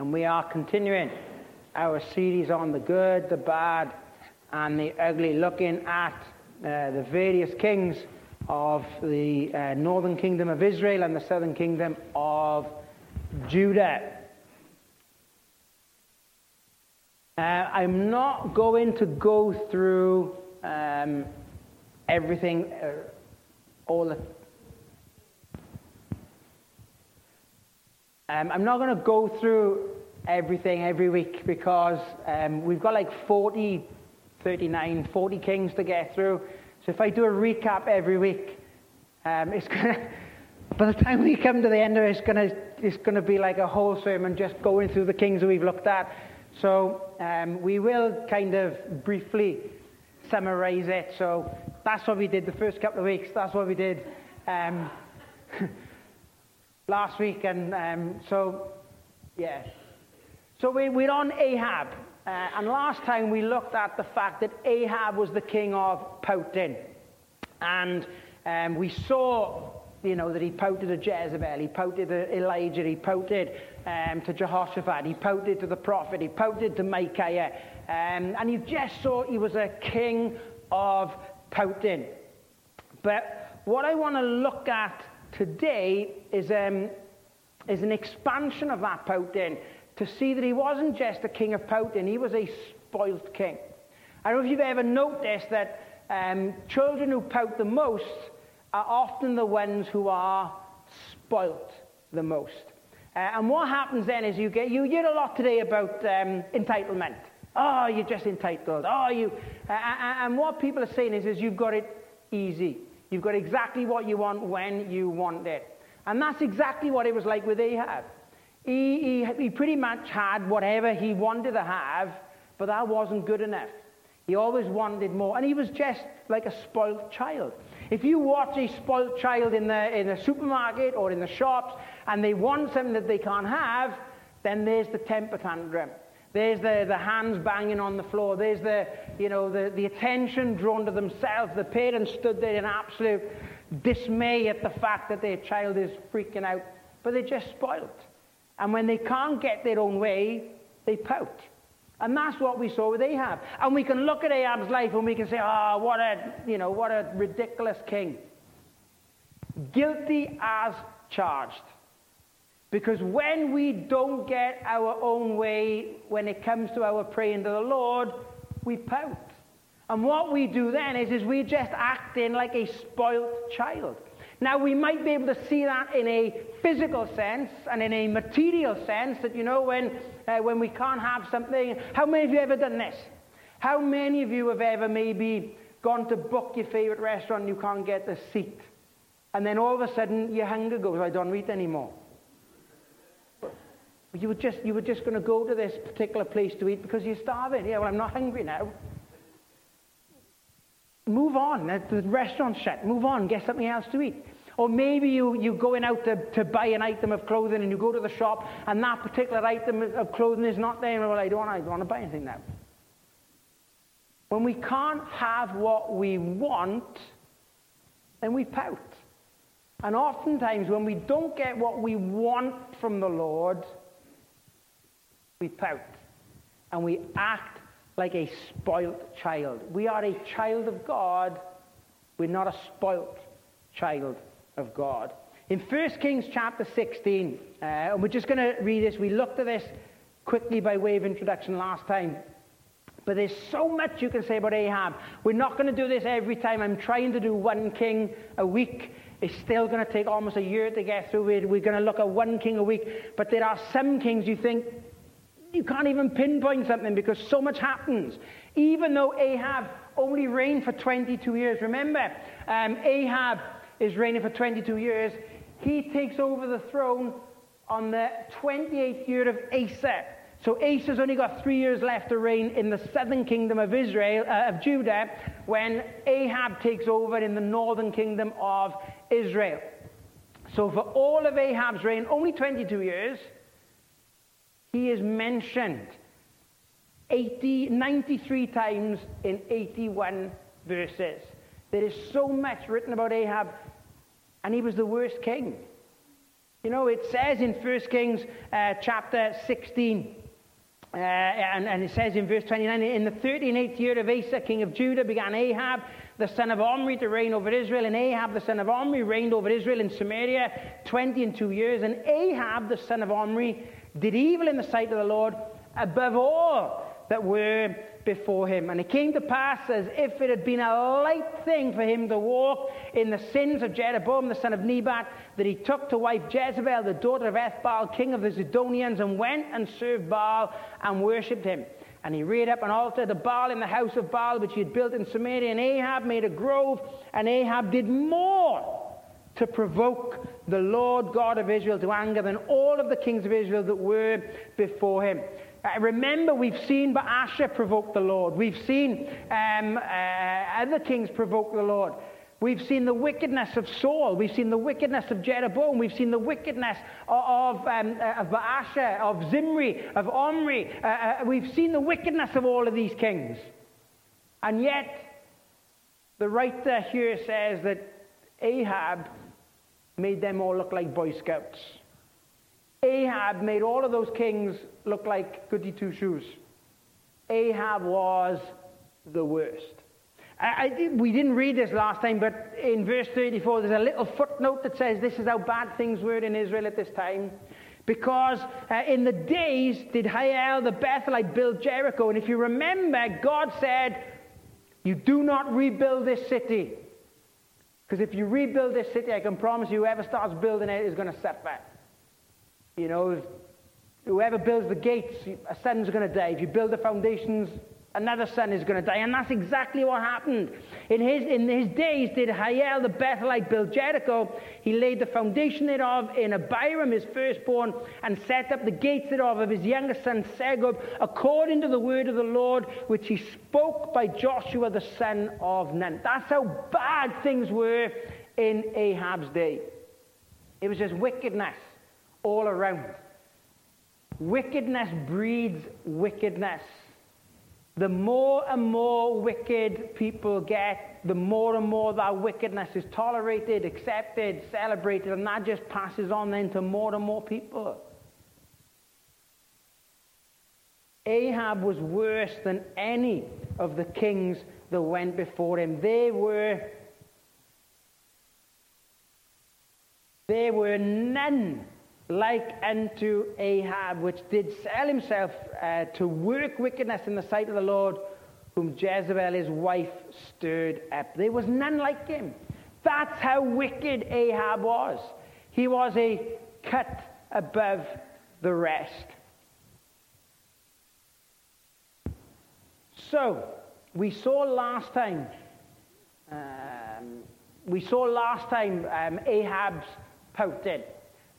and we are continuing our series on the good, the bad, and the ugly, looking at uh, the various kings of the uh, northern kingdom of Israel and the southern kingdom of Judah. Uh, I'm not going to go through um, everything, uh, all the Um, I'm not going to go through everything every week because um, we've got like 40, 39, 40 kings to get through. So if I do a recap every week, um, it's going to, by the time we come to the end of it, it's going to, it's going to be like a whole sermon just going through the kings that we've looked at. So um, we will kind of briefly summarize it. So that's what we did the first couple of weeks. That's what we did. Um, last week, and um, so, yeah. So we, we're on Ahab, uh, and last time we looked at the fact that Ahab was the king of pouting. And um, we saw, you know, that he pouted to Jezebel, he pouted to Elijah, he pouted um, to Jehoshaphat, he pouted to the prophet, he pouted to Micaiah. Um, and you just saw he was a king of pouting. But what I want to look at today is, um, is an expansion of that pouting to see that he wasn't just a king of pouting, he was a spoilt king. I don't know if you've ever noticed that um, children who pout the most are often the ones who are spoilt the most. Uh, and what happens then is you get you hear a lot today about um, entitlement. Oh, you're just entitled. Oh, you. Uh, and what people are saying is, is you've got it easy. You've got exactly what you want when you want it. And that's exactly what it was like with Ahab. He, he, he pretty much had whatever he wanted to have, but that wasn't good enough. He always wanted more. And he was just like a spoiled child. If you watch a spoiled child in the, in a supermarket or in the shops and they want something that they can't have, then there's the temper tantrum. There's the, the hands banging on the floor. There's the, you know, the, the attention drawn to themselves. The parents stood there in absolute dismay at the fact that their child is freaking out. But they're just spoiled. And when they can't get their own way, they pout. And that's what we saw with Ahab. And we can look at Ahab's life and we can say, oh, what a, you know, what a ridiculous king. Guilty as charged. Because when we don't get our own way when it comes to our praying to the Lord, we pout. And what we do then is, is we just acting like a spoilt child. Now, we might be able to see that in a physical sense and in a material sense that, you know, when, uh, when we can't have something. How many of you ever done this? How many of you have ever maybe gone to book your favorite restaurant and you can't get the seat? And then all of a sudden your hunger goes, I don't eat anymore. You were just, you were just going to go to this particular place to eat because you're starving. Yeah, well, I'm not hungry now. Move on. The restaurant's shut. Move on. Get something else to eat. Or maybe you, you're going out to, to buy an item of clothing and you go to the shop and that particular item of clothing is not there. Well, I don't, I don't want to buy anything now. When we can't have what we want, then we pout. And oftentimes, when we don't get what we want from the Lord, we pout and we act like a spoilt child. We are a child of God. We're not a spoilt child of God. In 1 Kings chapter 16, uh, and we're just going to read this. We looked at this quickly by way of introduction last time. But there's so much you can say about Ahab. We're not going to do this every time. I'm trying to do one king a week. It's still going to take almost a year to get through it. We're going to look at one king a week. But there are some kings you think, you can't even pinpoint something because so much happens. Even though Ahab only reigned for 22 years. Remember, um, Ahab is reigning for 22 years. He takes over the throne on the 28th year of Asa. So Asa's only got three years left to reign in the southern kingdom of Israel, uh, of Judah, when Ahab takes over in the northern kingdom of Israel. So for all of Ahab's reign, only 22 years, he is mentioned 80, 93 times in 81 verses. There is so much written about Ahab, and he was the worst king. You know, it says in 1 Kings uh, chapter 16, uh, and, and, it says in verse 29, in the 38th year of Asa, king of Judah, began Ahab, the son of Omri, to reign over Israel. And Ahab, the son of Omri, reigned over Israel in Samaria 20 and two years. And Ahab, the son of Omri, did evil in the sight of the Lord above all that were before him. And it came to pass as if it had been a light thing for him to walk in the sins of Jeroboam, the son of Nebat, that he took to wife Jezebel, the daughter of Ethbaal, king of the Zidonians, and went and served Baal and worshipped him. And he reared up an altar to Baal in the house of Baal, which he had built in Samaria. And Ahab made a grove, and Ahab did more to provoke the Lord God of Israel to anger than all of the kings of Israel that were before him. Uh, remember, we've seen Baasha provoke the Lord. We've seen um, uh, other kings provoke the Lord. We've seen the wickedness of Saul. We've seen the wickedness of Jeroboam. We've seen the wickedness of, um, uh, of Baasha, of Zimri, of Omri. Uh, uh, we've seen the wickedness of all of these kings. And yet, the writer here says that Ahab made them all look like Boy Scouts. Ahab made all of those kings look like goody two shoes. Ahab was the worst. I, I, we didn't read this last time, but in verse 34, there's a little footnote that says this is how bad things were in Israel at this time. Because uh, in the days did Hiel the Bethelite build Jericho. And if you remember, God said, You do not rebuild this city. Because if you rebuild this city, I can promise you, whoever starts building it is going to set back. You know, whoever builds the gates, a son's going to die. If you build the foundations, another son is going to die. And that's exactly what happened. In his, in his days did Hiel the Bethelite build Jericho. He laid the foundation thereof in Abiram, his firstborn, and set up the gates thereof of his younger son Segub, according to the word of the Lord, which he spoke by Joshua the son of Nun. That's how bad things were in Ahab's day. It was just wickedness all around. Wickedness breeds wickedness. The more and more wicked people get, the more and more that wickedness is tolerated, accepted, celebrated, and that just passes on then to more and more people. Ahab was worse than any of the kings that went before him. They were there were none like unto Ahab, which did sell himself uh, to work wickedness in the sight of the Lord, whom Jezebel his wife stirred up. There was none like him. That's how wicked Ahab was. He was a cut above the rest. So, we saw last time, um, we saw last time um, Ahab's pouted.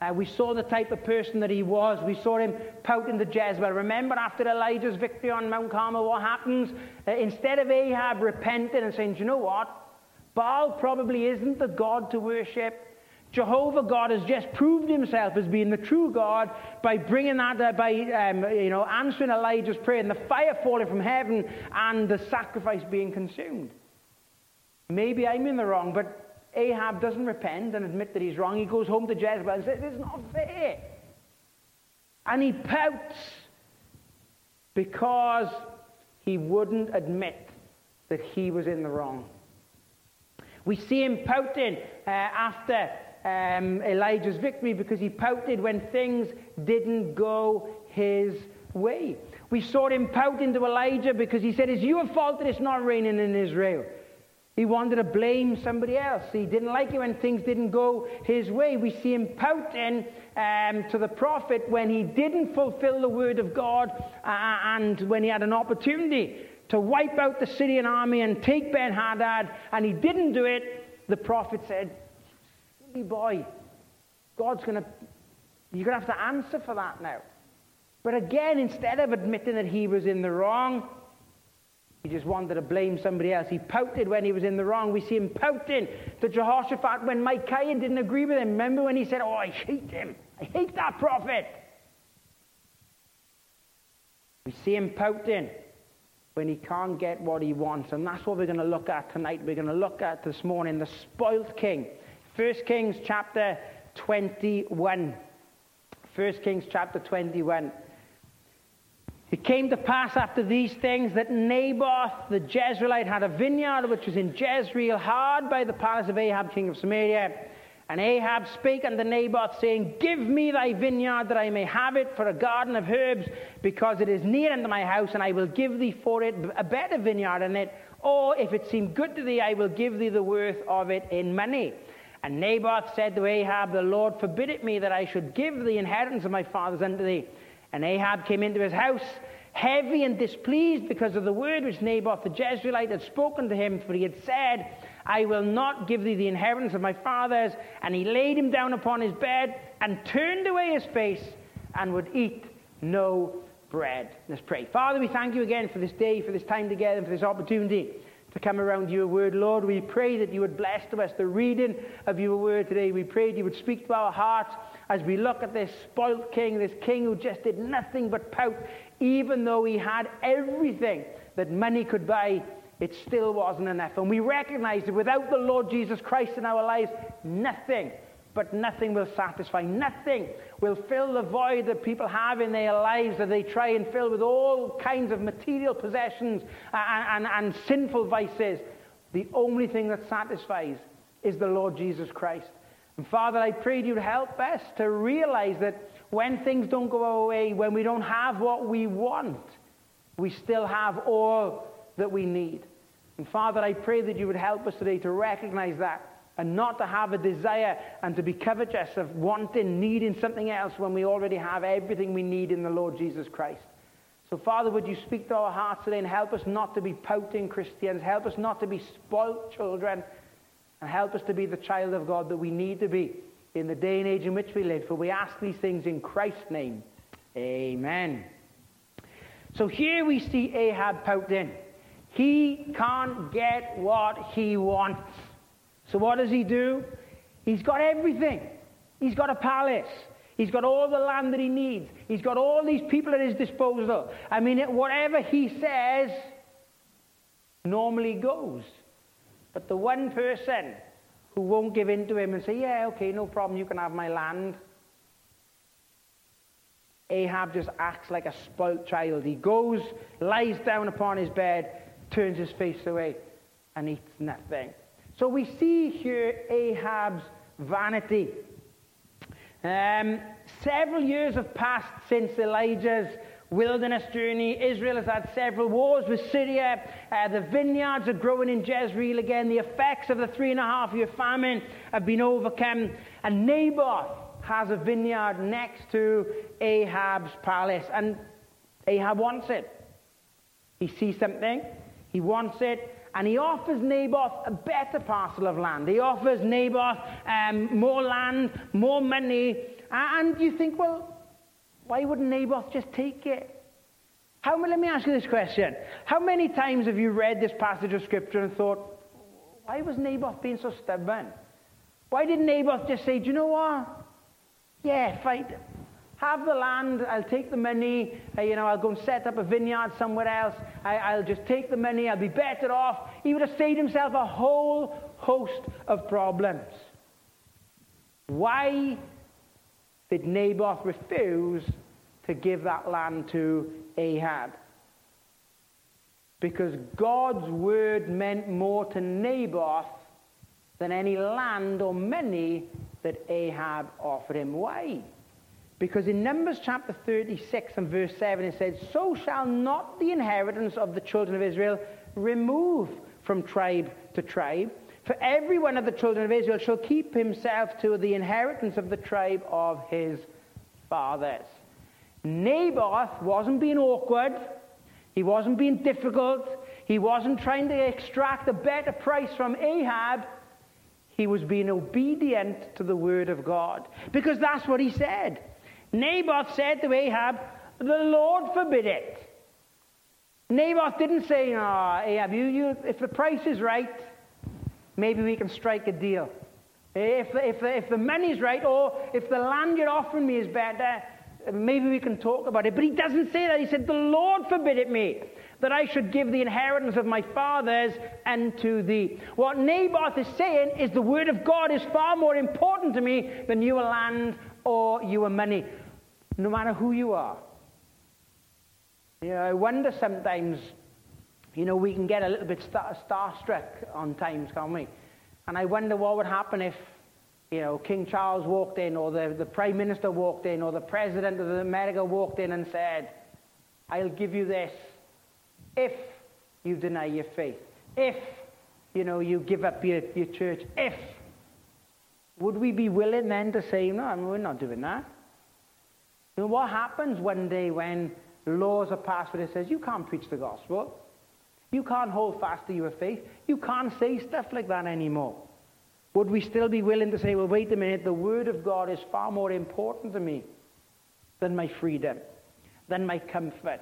Uh, we saw the type of person that he was. We saw him pouting the Jezebel. Remember after Elijah's victory on Mount Carmel, what happens? Uh, instead of Ahab repenting and saying, you know what? Baal probably isn't the God to worship. Jehovah God has just proved himself as being the true God by bringing that, uh, by um, you know, answering Elijah's prayer and the fire falling from heaven and the sacrifice being consumed. Maybe I'm in the wrong, but Ahab doesn't repent and admit that he's wrong. He goes home to Jezebel and says, It's not fair. And he pouts because he wouldn't admit that he was in the wrong. We see him pouting uh, after um, Elijah's victory because he pouted when things didn't go his way. We saw him pouting to Elijah because he said, It's your fault that it's not raining in Israel. He wanted to blame somebody else. He didn't like it when things didn't go his way. We see him pouting um, to the prophet when he didn't fulfill the word of God uh, and when he had an opportunity to wipe out the Syrian army and take Ben Hadad, and he didn't do it. The prophet said, Silly boy, God's going to, you're going to have to answer for that now. But again, instead of admitting that he was in the wrong, he just wanted to blame somebody else. He pouted when he was in the wrong. We see him pouting to Jehoshaphat when Micaiah didn't agree with him. Remember when he said, Oh, I hate him. I hate that prophet. We see him pouting when he can't get what he wants. And that's what we're going to look at tonight. We're going to look at this morning the spoilt king. 1 Kings chapter 21. 1 Kings chapter 21. It came to pass after these things that Naboth the Jezreelite had a vineyard which was in Jezreel, hard by the palace of Ahab, king of Samaria. And Ahab spake unto Naboth, saying, Give me thy vineyard, that I may have it for a garden of herbs, because it is near unto my house, and I will give thee for it a better vineyard in it. Or if it seem good to thee, I will give thee the worth of it in money. And Naboth said to Ahab, The Lord forbid it me that I should give the inheritance of my fathers unto thee. And Ahab came into his house, heavy and displeased because of the word which Naboth the Jezreelite had spoken to him, for he had said, I will not give thee the inheritance of my fathers. And he laid him down upon his bed and turned away his face and would eat no bread. Let's pray. Father, we thank you again for this day, for this time together, and for this opportunity to come around your word. Lord, we pray that you would bless to us the reading of your word today. We pray that you would speak to our hearts as we look at this spoilt king, this king who just did nothing but pout, even though he had everything that money could buy. It still wasn't enough. And we recognize that without the Lord Jesus Christ in our lives, nothing but nothing will satisfy. Nothing will fill the void that people have in their lives that they try and fill with all kinds of material possessions and, and, and sinful vices. The only thing that satisfies is the Lord Jesus Christ. And Father, I pray you'd help us to realize that when things don't go our way, when we don't have what we want, we still have all that we need. And Father, I pray that you would help us today to recognize that and not to have a desire and to be covetous of wanting, needing something else when we already have everything we need in the Lord Jesus Christ. So, Father, would you speak to our hearts today and help us not to be pouting Christians, help us not to be spoilt children, and help us to be the child of God that we need to be in the day and age in which we live. For we ask these things in Christ's name. Amen. So here we see Ahab pouting. He can't get what he wants. So what does he do? He's got everything. He's got a palace. He's got all the land that he needs. He's got all these people at his disposal. I mean, whatever he says normally goes. But the one person who won't give in to him and say, Yeah, okay, no problem, you can have my land. Ahab just acts like a spoilt child. He goes, lies down upon his bed, turns his face away, and eats nothing. So we see here Ahab's vanity. Um, several years have passed since Elijah's wilderness journey. Israel has had several wars with Syria. Uh, the vineyards are growing in Jezreel again. The effects of the three and a half year famine have been overcome. And Naboth has a vineyard next to Ahab's palace. And Ahab wants it. He sees something, he wants it, and he offers Naboth a better parcel of land. He offers Naboth um, more land, more money. And you think, well, why wouldn't Naboth just take it? How, let me ask you this question. How many times have you read this passage of Scripture and thought, why was Naboth being so stubborn? Why didn't Naboth just say, do you know what? Yeah, fight have the land, I'll take the money, uh, you know, I'll go and set up a vineyard somewhere else, I, will just take the money, I'll be better off. He would have saved himself a whole host of problems. Why did Naboth refuse to give that land to Ahab? Because God's word meant more to Naboth than any land or money that Ahab offered him. Why? Because in Numbers chapter 36 and verse 7, it says, So shall not the inheritance of the children of Israel remove from tribe to tribe. For every one of the children of Israel shall keep himself to the inheritance of the tribe of his fathers. Naboth wasn't being awkward. He wasn't being difficult. He wasn't trying to extract a better price from Ahab. He was being obedient to the word of God. Because that's what he said. Naboth said to Ahab, The Lord forbid it. Naboth didn't say, oh, Ahab, you, you, if the price is right, maybe we can strike a deal. If, if, if the money's right, or if the land you're offering me is better, uh, Maybe we can talk about it. But he doesn't say that. He said, The Lord forbid it me that I should give the inheritance of my fathers unto thee. What Naboth is saying is the word of God is far more important to me than your land or your money, no matter who you are. You know, I wonder sometimes, you know, we can get a little bit star- starstruck on times, can't we? And I wonder what would happen if, you know, King Charles walked in, or the, the Prime Minister walked in, or the President of the America walked in and said, I'll give you this if you deny your faith. If, you know, you give up your, your church. If. Would we be willing then to say, no, we're not doing that? Know, what happens one day when laws are passed where it says, you can't preach the gospel? You can't hold fast to your faith. You can't say stuff like that anymore. Would we still be willing to say, well, wait a minute, the Word of God is far more important to me than my freedom, than my comfort,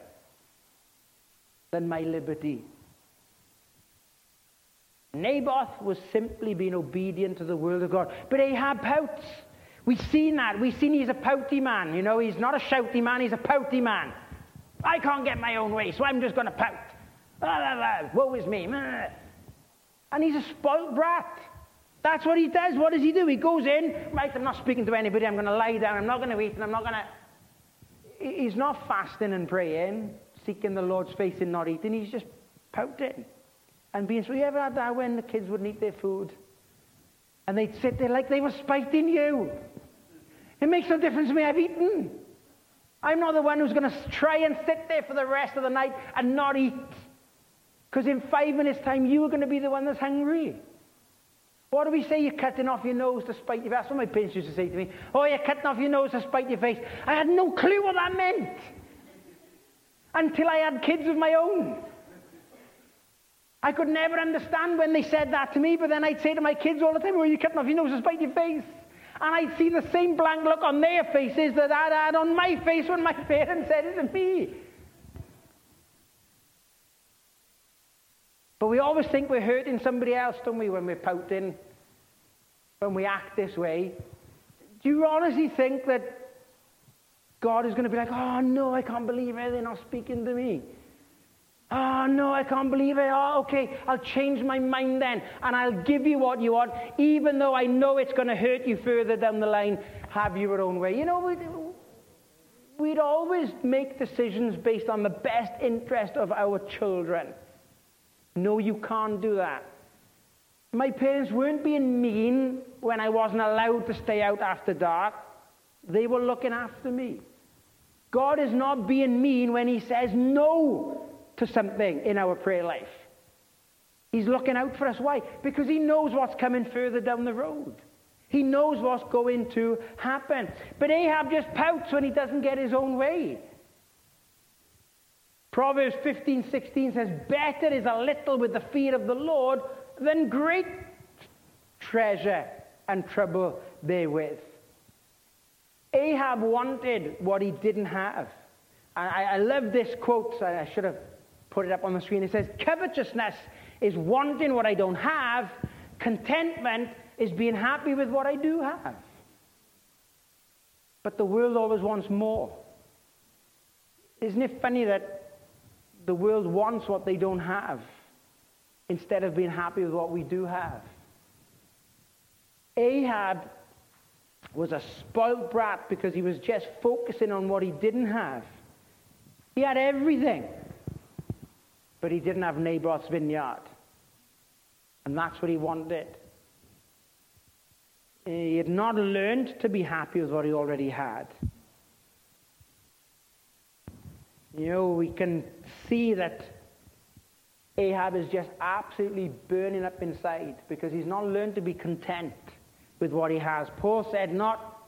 than my liberty? Naboth was simply being obedient to the word of God. But Ahab pouts. We've seen that. We've seen he's a pouty man. You know, he's not a shouty man, he's a pouty man. I can't get my own way, so I'm just going to pout. Ah, woe is me. And he's a spoilt brat. That's what he does. What does he do? He goes in, right, I'm not speaking to anybody, I'm going to lie down, I'm not going to eat, and I'm not going to. He's not fasting and praying, seeking the Lord's face and not eating. He's just pouting and being so. You ever had that when the kids wouldn't eat their food? And they'd sit there like they were spiting you. It makes no difference to me, I've eaten. I'm not the one who's going to try and sit there for the rest of the night and not eat. Because in five minutes' time, you are going to be the one that's hungry. What do we say? You're cutting off your nose to spite your face. That's what my parents used to say to me. Oh, you're cutting off your nose to spite your face. I had no clue what that meant until I had kids of my own. I could never understand when they said that to me, but then I'd say to my kids all the time, Well, you're cutting off your nose to spite your face. And I'd see the same blank look on their faces that I'd had on my face when my parents said it to me. But we always think we're hurting somebody else, don't we, when we're pouting, when we act this way. Do you honestly think that God is going to be like, oh no, I can't believe it, they're not speaking to me? Oh no, I can't believe it. Oh, okay, I'll change my mind then, and I'll give you what you want, even though I know it's going to hurt you further down the line. Have your own way. You know, we'd, we'd always make decisions based on the best interest of our children. No, you can't do that. My parents weren't being mean when I wasn't allowed to stay out after dark. They were looking after me. God is not being mean when He says no to something in our prayer life. He's looking out for us. Why? Because He knows what's coming further down the road. He knows what's going to happen. But Ahab just pouts when he doesn't get his own way. Proverbs 15, 16 says, Better is a little with the fear of the Lord than great treasure and trouble therewith. Ahab wanted what he didn't have. I, I love this quote. I should have put it up on the screen. It says, Covetousness is wanting what I don't have. Contentment is being happy with what I do have. But the world always wants more. Isn't it funny that the world wants what they don't have instead of being happy with what we do have? Ahab was a spoiled brat because he was just focusing on what he didn't have. He had everything, but he didn't have Naboth's vineyard. And that's what he wanted. He had not learned to be happy with what he already had. You know, we can see that Ahab is just absolutely burning up inside because he's not learned to be content with what he has. Paul said, Not,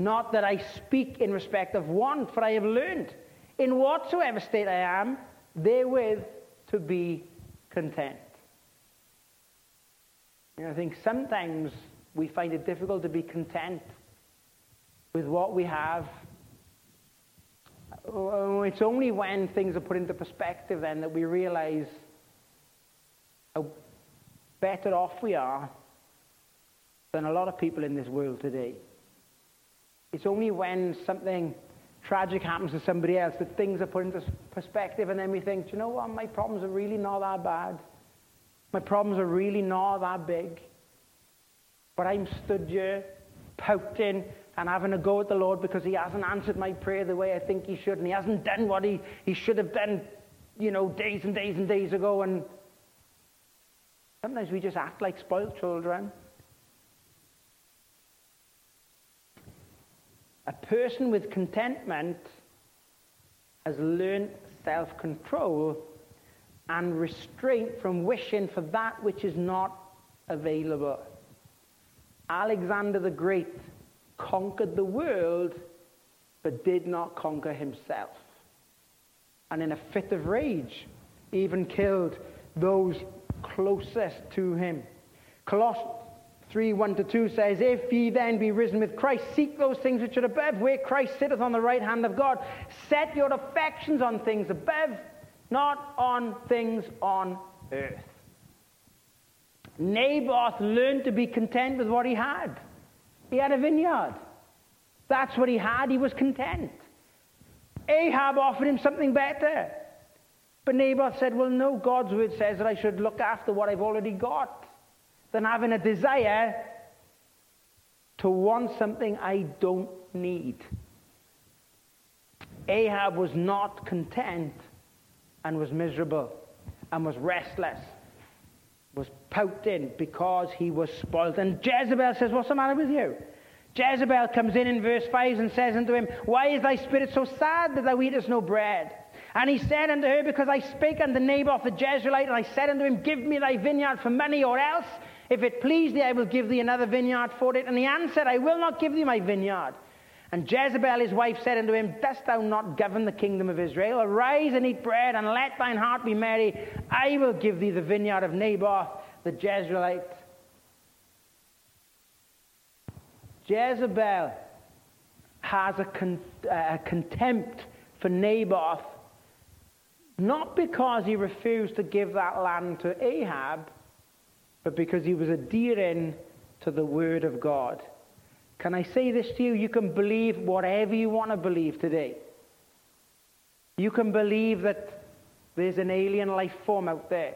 not that I speak in respect of want, for I have learned in whatsoever state I am, therewith to be content. And I think sometimes we find it difficult to be content with what we have. Oh, oh, it's only when things are put into perspective then that we realize how better off we are than a lot of people in this world today. It's only when something tragic happens to somebody else that things are put into perspective, and then we think, you know what, my problems are really not that bad. My problems are really not that big. But I'm stood here pouting and having a go at the Lord because he hasn't answered my prayer the way I think he should, and he hasn't done what he, he should have done, you know, days and days and days ago. And sometimes we just act like spoiled children. A person with contentment has learned self control and restraint from wishing for that which is not available. Alexander the Great conquered the world but did not conquer himself. And in a fit of rage, even killed those closest to him. 3 1 to 2 says, If ye then be risen with Christ, seek those things which are above, where Christ sitteth on the right hand of God. Set your affections on things above, not on things on earth. Naboth learned to be content with what he had. He had a vineyard. That's what he had. He was content. Ahab offered him something better. But Naboth said, Well, no, God's word says that I should look after what I've already got than having a desire to want something I don't need. Ahab was not content and was miserable and was restless, was pouting because he was spoiled. And Jezebel says, What's the matter with you? Jezebel comes in in verse 5 and says unto him, Why is thy spirit so sad that thou eatest no bread? And he said unto her, Because I spake unto Naboth the Jezreelite, and I said unto him, Give me thy vineyard for money, or else, if it please thee, I will give thee another vineyard for it. And he answered, I will not give thee my vineyard. And Jezebel his wife said unto him, Dost thou not govern the kingdom of Israel? Arise and eat bread, and let thine heart be merry. I will give thee the vineyard of Naboth the Jezreelite. Jezebel has a, con- uh, a contempt for Naboth, not because he refused to give that land to Ahab, but because he was adhering to the word of God. Can I say this to you? You can believe whatever you want to believe today. You can believe that there's an alien life form out there.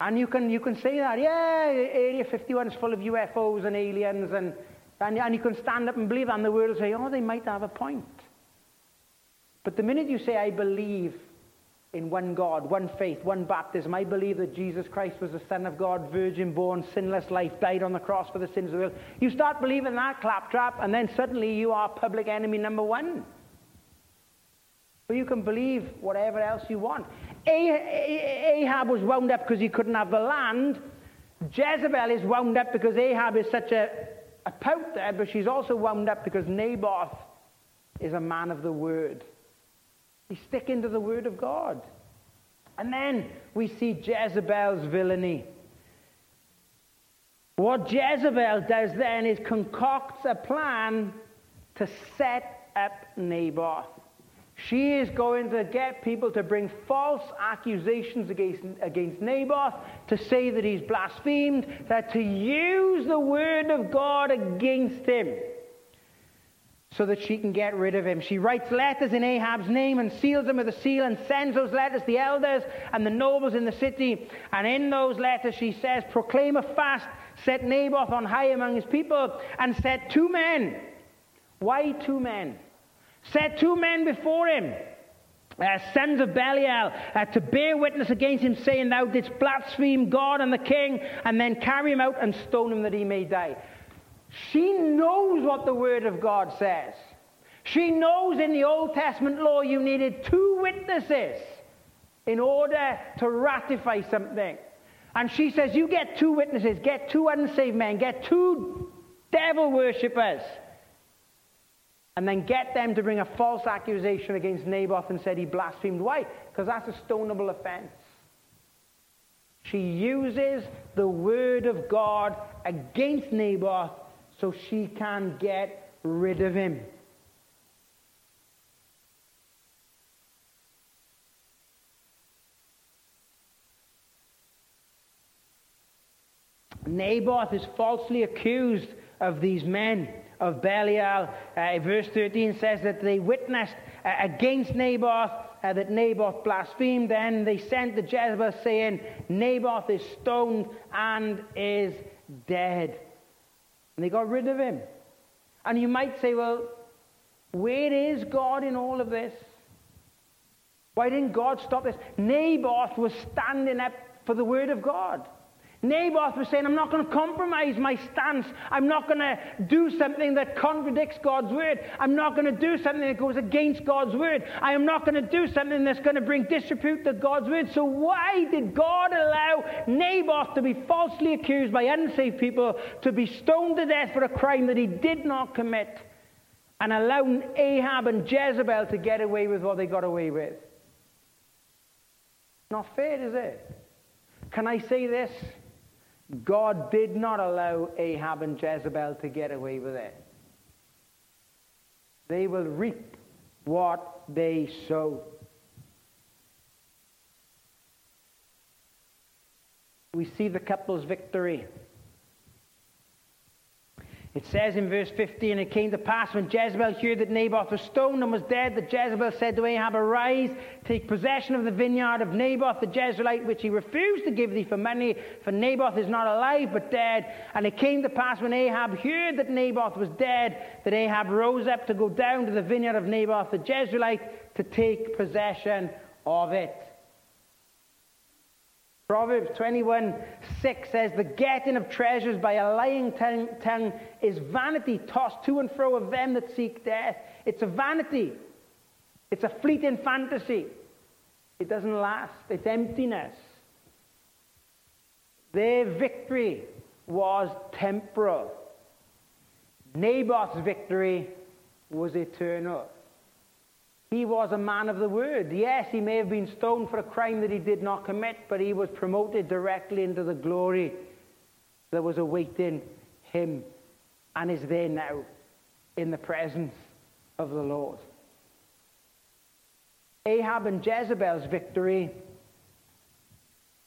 And you can, you can say that, yeah, Area 51 is full of UFOs and aliens, and, and, and you can stand up and believe and the world will say, oh, they might have a point. But the minute you say, I believe in one God, one faith, one baptism. I believe that Jesus Christ was the Son of God, virgin born, sinless life, died on the cross for the sins of the world. You start believing that claptrap, and then suddenly you are public enemy number one. But you can believe whatever else you want. Ahab was wound up because he couldn't have the land. Jezebel is wound up because Ahab is such a, a pout there, but she's also wound up because Naboth is a man of the word. He's sticking to the word of God. And then we see Jezebel's villainy. What Jezebel does then is concocts a plan to set up Naboth. She is going to get people to bring false accusations against, against Naboth, to say that he's blasphemed, that to use the word of God against him so that she can get rid of him. She writes letters in Ahab's name and seals them with a seal and sends those letters to the elders and the nobles in the city. And in those letters she says, Proclaim a fast, set Naboth on high among his people, and set two men. Why two men? Set two men before him. Uh, sons of Belial, uh, to bear witness against him, saying, Thou didst blaspheme God and the king, and then carry him out and stone him that he may die. She knows what the Word of God says. She knows in the Old Testament law you needed two witnesses in order to ratify something. And she says, You get two witnesses, get two unsaved men, get two devil worshippers, and then get them to bring a false accusation against Naboth and said he blasphemed. Why? Because that's a stonable offense. She uses the word of God against Naboth so she can get rid of him. Naboth is falsely accused of these men of Belial. Uh, verse 13 says that they witnessed uh, against Naboth uh, that Naboth blasphemed. Then they sent to Jezebel saying, Naboth is stoned and is dead. And they got rid of him. And you might say, well, where is God in all of this? Why didn't God stop this? Naboth was standing up for the word of God. Naboth was saying, I'm not going to compromise my stance. I'm not going to do something that contradicts God's word. I'm not going to do something that goes against God's word. I am not going to do something that's going to bring disrepute to God's word. So, why did God allow Naboth to be falsely accused by unsaved people to be stoned to death for a crime that he did not commit and allow Ahab and Jezebel to get away with what they got away with? Not fair, is it? Can I say this? God did not allow Ahab and Jezebel to get away with it. They will reap what they sow. We see the couple's victory. It says in verse 15, It came to pass when Jezebel heard that Naboth was stoned and was dead, that Jezebel said to Ahab, Arise, take possession of the vineyard of Naboth the Jezreelite, which he refused to give thee for money, for Naboth is not alive but dead. And it came to pass when Ahab heard that Naboth was dead, that Ahab rose up to go down to the vineyard of Naboth the Jezreelite to take possession of it. Proverbs 21 6 says, The getting of treasures by a lying tongue is vanity, tossed to and fro of them that seek death. It's a vanity, it's a fleeting fantasy. It doesn't last, it's emptiness. Their victory was temporal, Naboth's victory was eternal. He was a man of the word. Yes, he may have been stoned for a crime that he did not commit, but he was promoted directly into the glory that was awaiting him and is there now in the presence of the Lord. Ahab and Jezebel's victory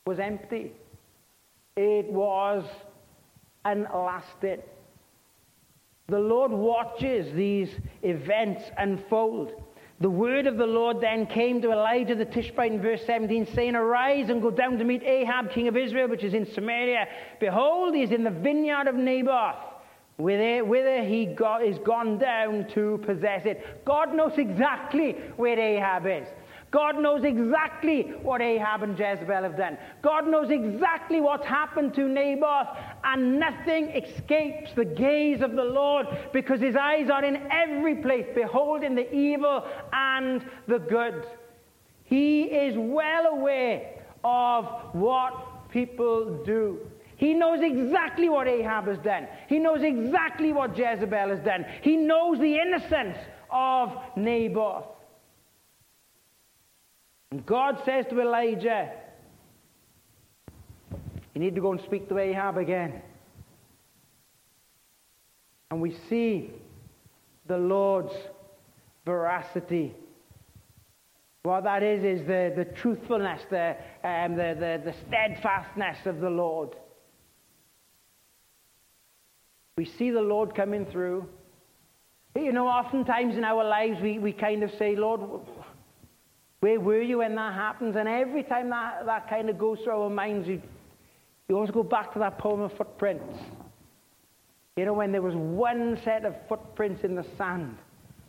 was empty. It was unlasting. The Lord watches these events unfold. The word of the Lord then came to Elijah the Tishbite in verse 17, saying, Arise and go down to meet Ahab, king of Israel, which is in Samaria. Behold, he is in the vineyard of Naboth, whither, whither he got, is gone down to possess it. God knows exactly where Ahab is. God knows exactly what Ahab and Jezebel have done. God knows exactly what's happened to Naboth, and nothing escapes the gaze of the Lord because his eyes are in every place, beholding the evil and the good. He is well aware of what people do. He knows exactly what Ahab has done. He knows exactly what Jezebel has done. He knows the innocence of Naboth. And God says to Elijah, You need to go and speak to Ahab again. And we see the Lord's veracity. What that is, is the, the truthfulness, the, um, the, the, the steadfastness of the Lord. We see the Lord coming through. You know, oftentimes in our lives we, we kind of say, Lord, where were you when that happens? And every time that, that kind of goes through our minds, you, you always go back to that poem of footprints. You know, when there was one set of footprints in the sand,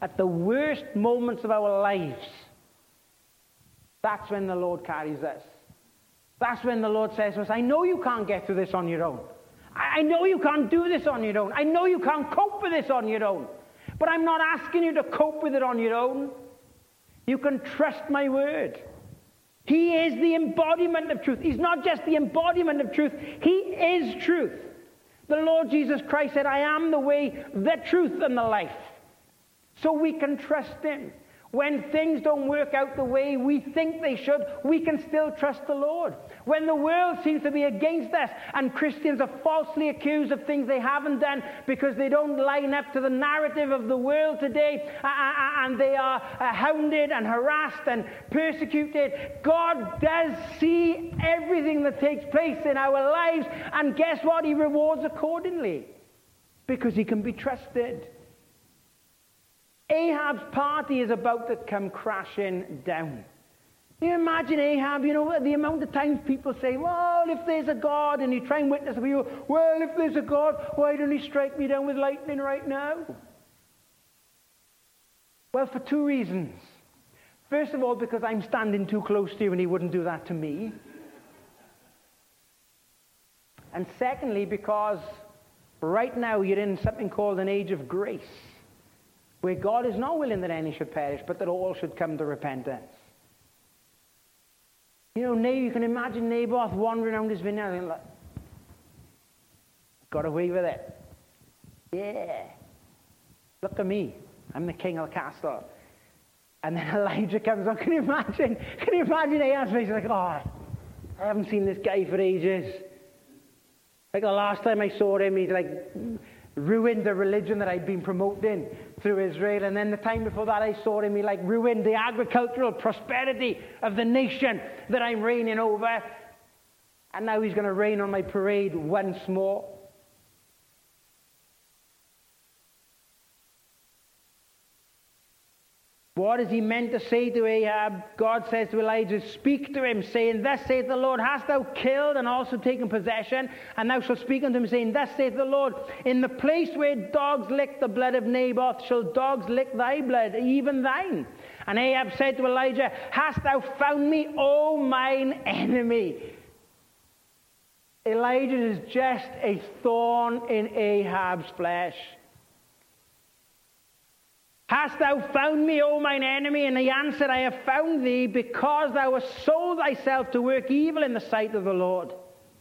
at the worst moments of our lives, that's when the Lord carries us. That's when the Lord says to us, I know you can't get through this on your own. I know you can't do this on your own. I know you can't cope with this on your own. But I'm not asking you to cope with it on your own. You can trust my word. He is the embodiment of truth. He's not just the embodiment of truth, He is truth. The Lord Jesus Christ said, I am the way, the truth, and the life. So we can trust Him. When things don't work out the way we think they should, we can still trust the Lord. When the world seems to be against us and Christians are falsely accused of things they haven't done because they don't line up to the narrative of the world today uh, uh, uh, and they are uh, hounded and harassed and persecuted, God does see everything that takes place in our lives and guess what? He rewards accordingly because He can be trusted. Ahab's party is about to come crashing down. You imagine Ahab, you know, the amount of times people say, well, if there's a God, and you try and witness to you, well, if there's a God, why don't he strike me down with lightning right now? Well, for two reasons. First of all, because I'm standing too close to you and he wouldn't do that to me. And secondly, because right now you're in something called an age of grace, where God is not willing that any should perish, but that all should come to repentance. You know, now you can imagine Naboth wandering around his vineyard and like, got away with it. Yeah. Look at me. I'm the king of the castle. And then Elijah comes on. Can you imagine? Can you imagine Ahab's face? Like, oh, I haven't seen this guy for ages. Like the last time I saw him, he's like ruined the religion that I'd been promoting through Israel. And then the time before that, I saw him, he like ruined the agricultural prosperity of the nation that I'm reigning over. And now he's going to rain on my parade once more. What is he meant to say to Ahab? God says to Elijah, Speak to him, saying, Thus saith the Lord, Hast thou killed and also taken possession? And thou shalt speak unto him, saying, Thus saith the Lord, In the place where dogs lick the blood of Naboth, shall dogs lick thy blood, even thine. And Ahab said to Elijah, Hast thou found me, O mine enemy? Elijah is just a thorn in Ahab's flesh. Hast thou found me, O mine enemy? And he answered, I have found thee because thou hast sold thyself to work evil in the sight of the Lord.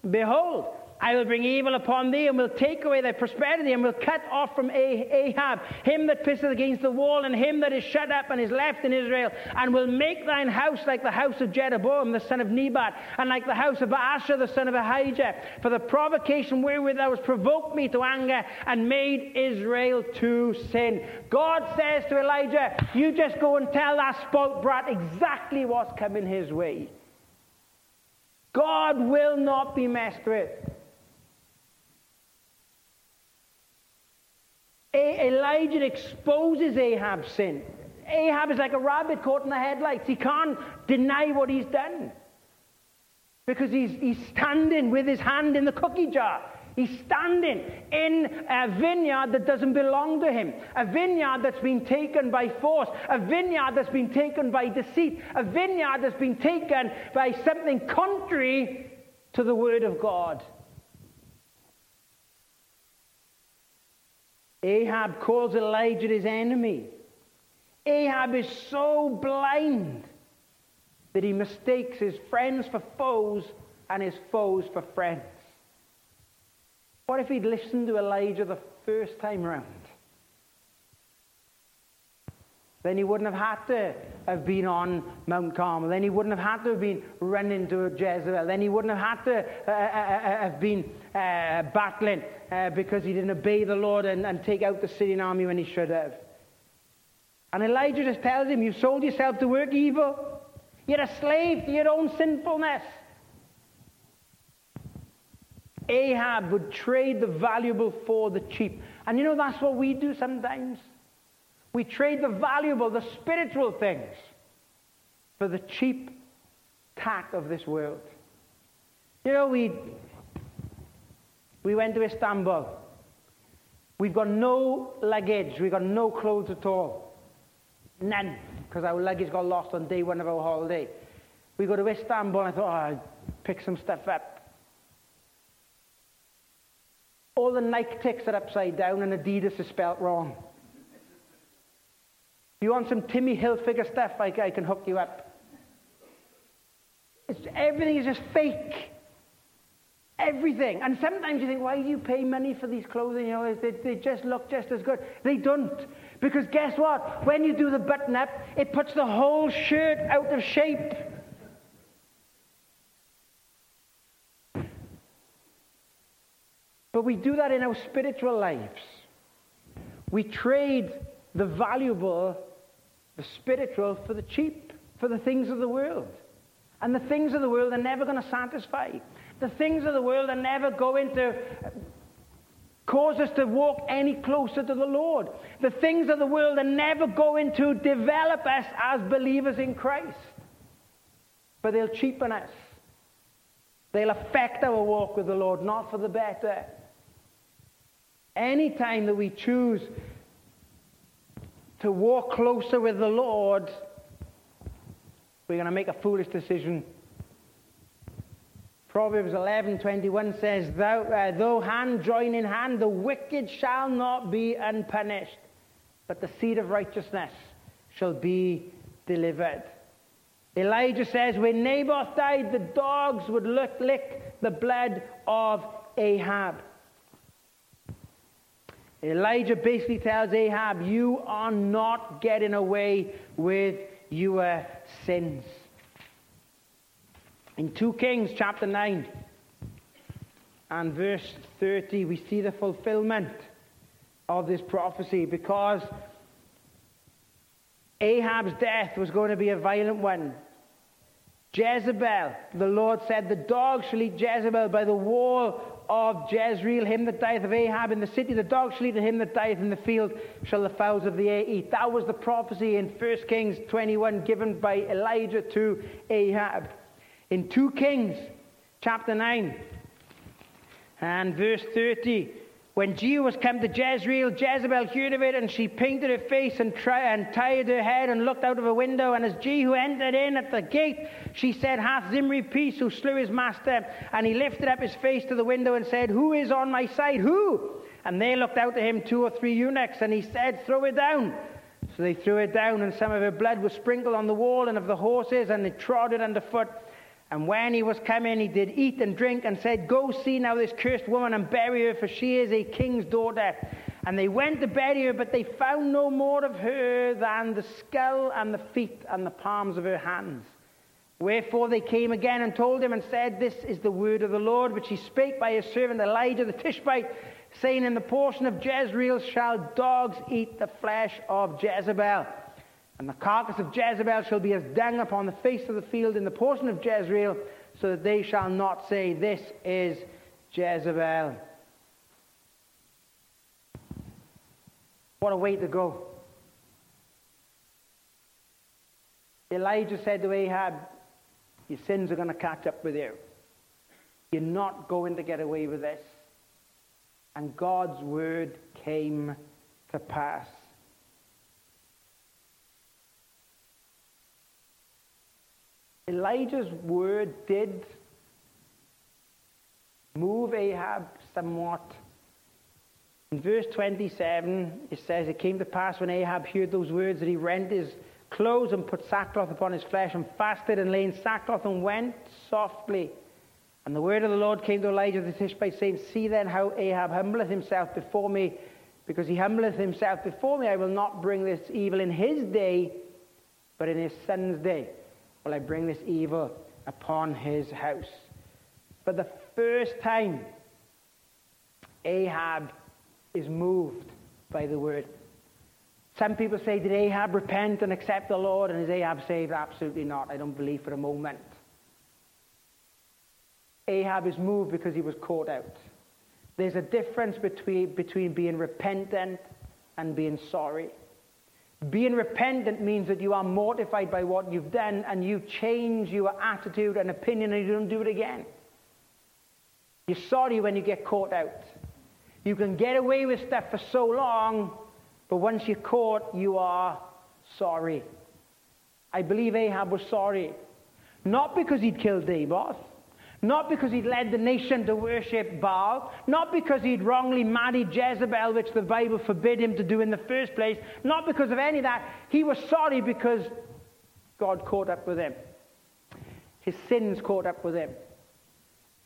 Behold, I will bring evil upon thee, and will take away thy prosperity, and will cut off from Ahab him that pisseth against the wall, and him that is shut up and is left in Israel, and will make thine house like the house of Jeroboam the son of Nebat, and like the house of Baasha the son of Ahijah, for the provocation wherewith thou hast provoked me to anger, and made Israel to sin. God says to Elijah, You just go and tell that spoilt brat exactly what's coming his way. God will not be messed with. Elijah exposes Ahab's sin. Ahab is like a rabbit caught in the headlights. He can't deny what he's done because he's, he's standing with his hand in the cookie jar. He's standing in a vineyard that doesn't belong to him, a vineyard that's been taken by force, a vineyard that's been taken by deceit, a vineyard that's been taken by something contrary to the Word of God. Ahab calls Elijah his enemy. Ahab is so blind that he mistakes his friends for foes and his foes for friends. What if he'd listened to Elijah the first time round? Then he wouldn't have had to have been on Mount Carmel. Then he wouldn't have had to have been running to Jezebel. Then he wouldn't have had to uh, uh, uh have been uh, battling uh, because he didn't obey the Lord and, and take out the Syrian army when he should have. And Elijah just tells him, You've sold yourself to work evil. You're a slave to your own sinfulness. Ahab would trade the valuable for the cheap. And you know, that's what we do sometimes. We trade the valuable, the spiritual things, for the cheap tack of this world. You know, we, we went to Istanbul. We've got no luggage. We've got no clothes at all. None. Because our luggage got lost on day one of our holiday. We go to Istanbul and I thought, oh, I'll pick some stuff up. All the Nike ticks are upside down and Adidas is spelt wrong you want some Tommy Hilfiger stuff, I, I can hook you up. It's, everything is just fake. Everything. And sometimes you think, why do you pay money for these clothing? You know, they, they just look just as good. They don't. Because guess what? When you do the button up, it puts the whole shirt out of shape. But we do that in our spiritual lives. We trade the valuable the spiritual for the cheap, for the things of the world. And the things of the world are never going to satisfy. The things of the world are never going to uh, cause us to walk any closer to the Lord. The things of the world are never going to develop us as believers in Christ, but they'll cheapen us. They'll affect our walk with the Lord, not for the better. Anytime that we choose to walk closer with the Lord, we're going to make a foolish decision. Proverbs 11:21 says, though, uh, "Though hand join in hand, the wicked shall not be unpunished, but the seed of righteousness shall be delivered." Elijah says, "When Naboth died, the dogs would lick, lick the blood of Ahab." Elijah basically tells Ahab, You are not getting away with your sins. In 2 Kings chapter 9 and verse 30, we see the fulfillment of this prophecy because Ahab's death was going to be a violent one. Jezebel, the Lord said, The dogs shall eat Jezebel by the wall of Jezreel, him that dieth of Ahab in the city, the dog shall eat, him that dieth in the field shall the fowls of the air eat. That was the prophecy in 1 Kings 21 given by Elijah to Ahab. In 2 Kings chapter 9 and verse 30, when Jehu was come to Jezreel, Jezebel heard of it, and she painted her face and, tri- and tied her head and looked out of a window. And as Jehu entered in at the gate, she said, Hath Zimri peace who slew his master? And he lifted up his face to the window and said, Who is on my side? Who? And they looked out to him, two or three eunuchs, and he said, Throw it down. So they threw it down, and some of her blood was sprinkled on the wall and of the horses, and they trod it underfoot. And when he was coming, he did eat and drink and said, Go see now this cursed woman and bury her, for she is a king's daughter. And they went to bury her, but they found no more of her than the skull and the feet and the palms of her hands. Wherefore they came again and told him and said, This is the word of the Lord, which he spake by his servant Elijah the Tishbite, saying, In the portion of Jezreel shall dogs eat the flesh of Jezebel. And the carcass of Jezebel shall be as dung upon the face of the field in the portion of Jezreel, so that they shall not say, This is Jezebel. What a way to go. Elijah said to Ahab, Your sins are going to catch up with you. You're not going to get away with this. And God's word came to pass. Elijah's word did move Ahab somewhat. In verse 27, it says, It came to pass when Ahab heard those words that he rent his clothes and put sackcloth upon his flesh and fasted and lay in sackcloth and went softly. And the word of the Lord came to Elijah the Tishbite, saying, See then how Ahab humbleth himself before me, because he humbleth himself before me. I will not bring this evil in his day, but in his son's day will I bring this evil upon his house. For the first time, Ahab is moved by the word. Some people say, Did Ahab repent and accept the Lord? And is Ahab saved? Absolutely not. I don't believe for a moment. Ahab is moved because he was caught out. There's a difference between, between being repentant and being sorry. Being repentant means that you are mortified by what you've done and you change your attitude and opinion and you don't do it again. You're sorry when you get caught out. You can get away with stuff for so long, but once you're caught, you are sorry. I believe Ahab was sorry. Not because he'd killed Naboth, not because he'd led the nation to worship Baal, not because he'd wrongly married Jezebel, which the Bible forbid him to do in the first place, not because of any of that. He was sorry because God caught up with him. His sins caught up with him.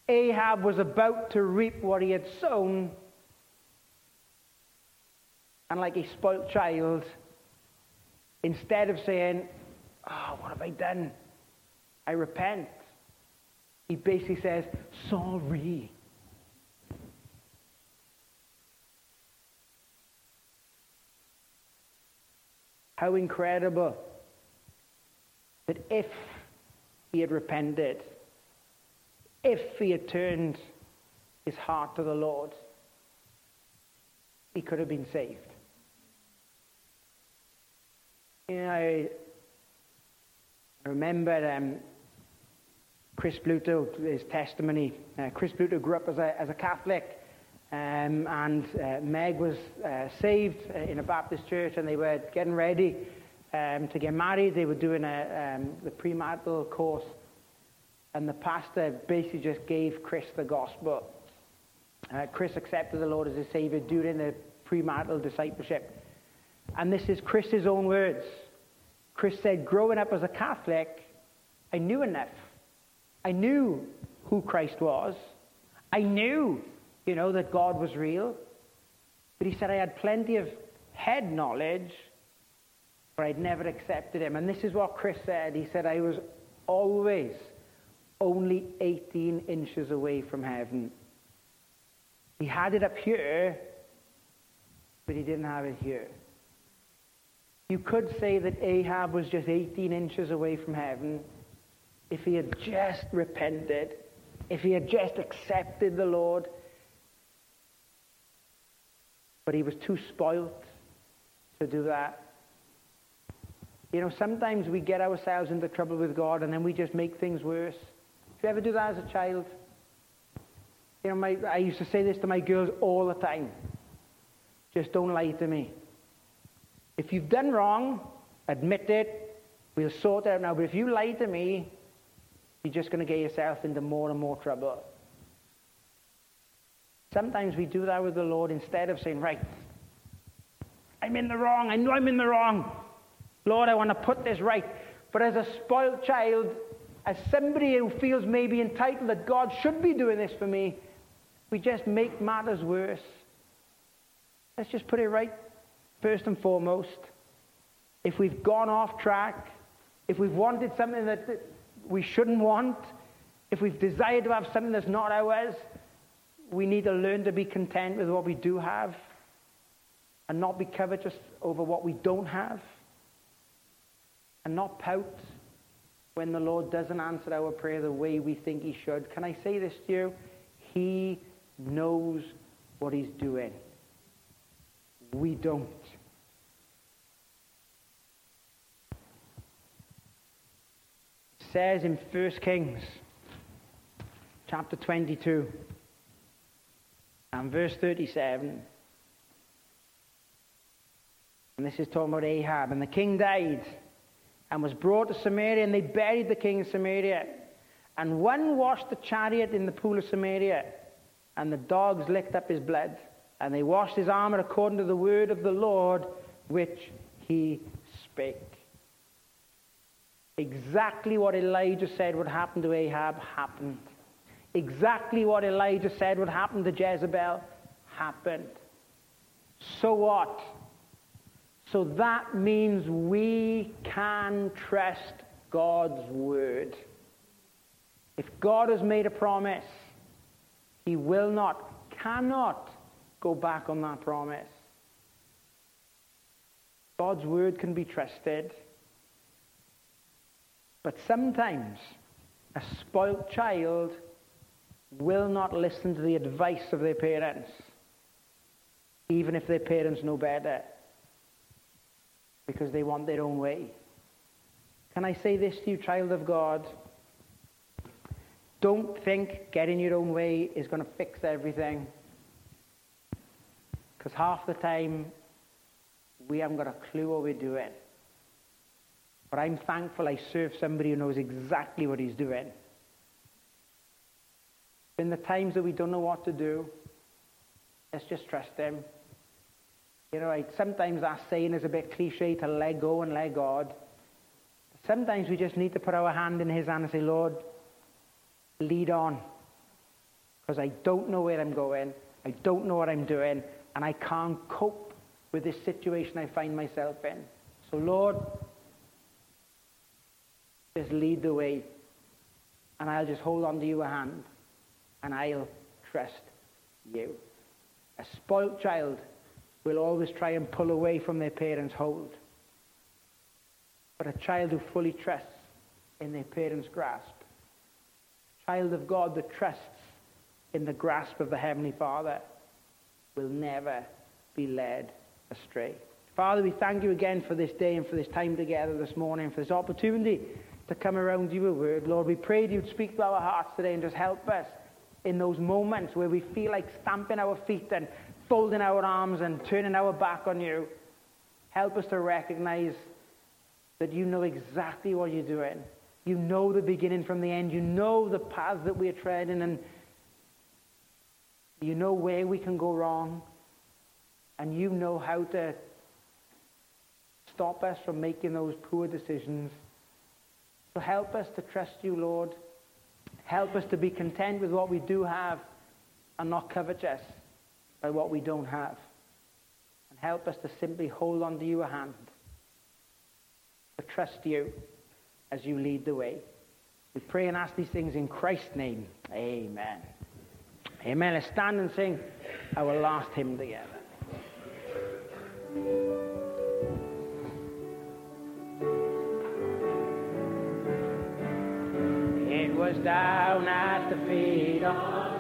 Ahab was about to reap what he had sown, and like a spoilt child, instead of saying, Oh, what have I done? I repent. He basically says, sorry. How incredible that if he had repented, if he had turned his heart to the Lord, he could have been saved. You know, I, remember um, Chris Bluto, his testimony. Uh, Chris Bluto grew up as a, as a Catholic, um, and uh, Meg was uh, saved uh, in a Baptist church, and they were getting ready um, to get married. They were doing a, um, the premarital course, and the pastor basically just gave Chris the gospel. Uh, Chris accepted the Lord as his Savior during the premarital discipleship. And this is Chris's own words. Chris said, Growing up as a Catholic, I knew enough. I knew who Christ was. I knew, you know, that God was real. But he said, I had plenty of head knowledge, but I'd never accepted him. And this is what Chris said. He said, I was always only 18 inches away from heaven. He had it up here, but he didn't have it here. You could say that Ahab was just 18 inches away from heaven if he had just repented, if he had just accepted the Lord. But he was too spoilt to do that. You know, sometimes we get ourselves into trouble with God and then we just make things worse. Did you ever do that as a child? You know, my, I used to say this to my girls all the time. Just don't lie to me. If you've done wrong, admit it. We'll sort it out now. But if you lie to me, you're just going to get yourself into more and more trouble. Sometimes we do that with the Lord instead of saying, right, I'm in the wrong. I know I'm in the wrong. Lord, I want to put this right. But as a spoiled child, as somebody who feels maybe entitled that God should be doing this for me, we just make matters worse. Let's just put it right first and foremost. If we've gone off track, if we've wanted something that we shouldn't want, if we've desired to have something that's not ours, we need to learn to be content with what we do have and not be covetous over what we don't have and not pout when the Lord doesn't answer our prayer the way we think He should. Can I say this to you? He knows what He's doing. We don't. It says in 1 Kings chapter 22 and verse 37. And this is talking about Ahab. And the king died and was brought to Samaria, and they buried the king in Samaria. And one washed the chariot in the pool of Samaria, and the dogs licked up his blood. And they washed his armor according to the word of the Lord, which he spake. Exactly what Elijah said would happen to Ahab happened. Exactly what Elijah said would happen to Jezebel happened. So what? So that means we can trust God's word. If God has made a promise, he will not, cannot go back on that promise. God's word can be trusted. But sometimes a spoilt child will not listen to the advice of their parents, even if their parents know better because they want their own way. Can I say this to you, child of God? Don't think getting your own way is going to fix everything. Because half the time, we haven't got a clue what we're doing. But I'm thankful I serve somebody who knows exactly what he's doing. In the times that we don't know what to do, let's just trust him. You know, sometimes that saying is a bit cliche to let go and let God. Sometimes we just need to put our hand in His hand and say, Lord, lead on. Because I don't know where I'm going. I don't know what I'm doing. And I can't cope with this situation I find myself in. So, Lord, just lead the way. And I'll just hold on to your hand. And I'll trust you. A spoilt child will always try and pull away from their parents' hold. But a child who fully trusts in their parents' grasp, a child of God that trusts in the grasp of the Heavenly Father, will never be led astray. Father, we thank you again for this day and for this time together this morning, for this opportunity to come around your word. Lord, we prayed you'd speak to our hearts today and just help us in those moments where we feel like stamping our feet and folding our arms and turning our back on you. Help us to recognize that you know exactly what you're doing. You know the beginning from the end. You know the paths that we're treading, and you know where we can go wrong. And you know how to stop us from making those poor decisions. So help us to trust you, Lord. Help us to be content with what we do have and not covetous by what we don't have. And help us to simply hold on to your hand, to trust you as you lead the way. We pray and ask these things in Christ's name. Amen. Amen. Let's stand and sing our last hymn together. Was down at the feet of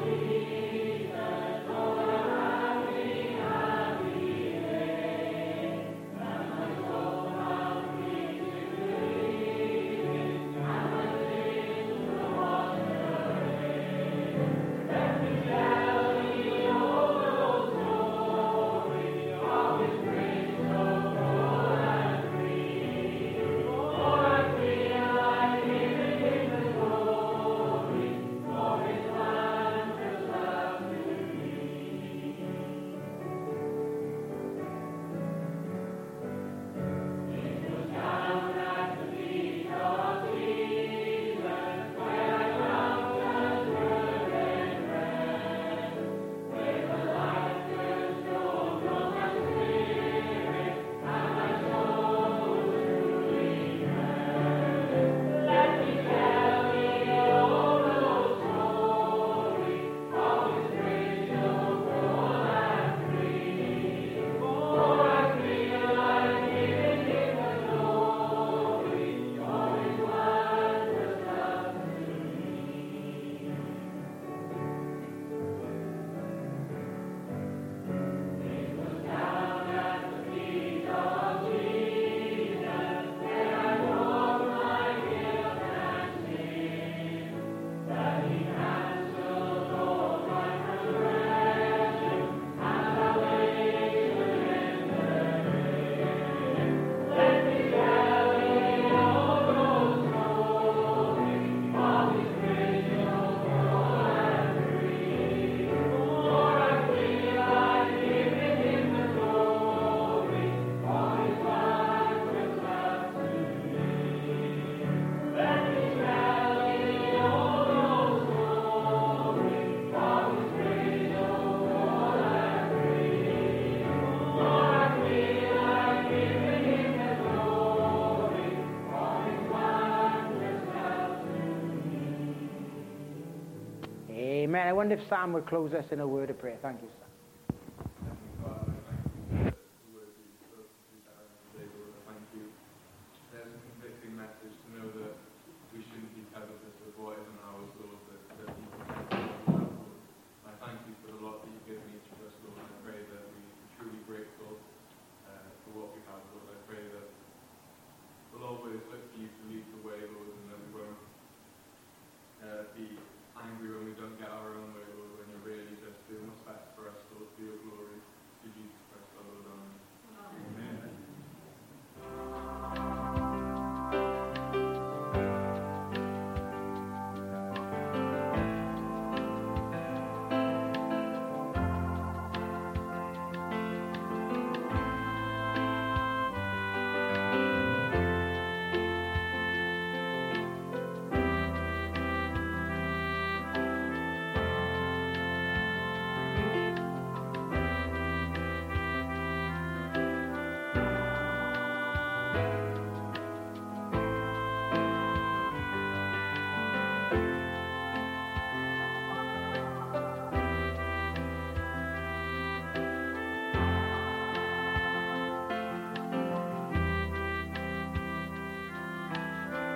Amen. I wonder if Sam would close us in a word of prayer. Thank you, Sam.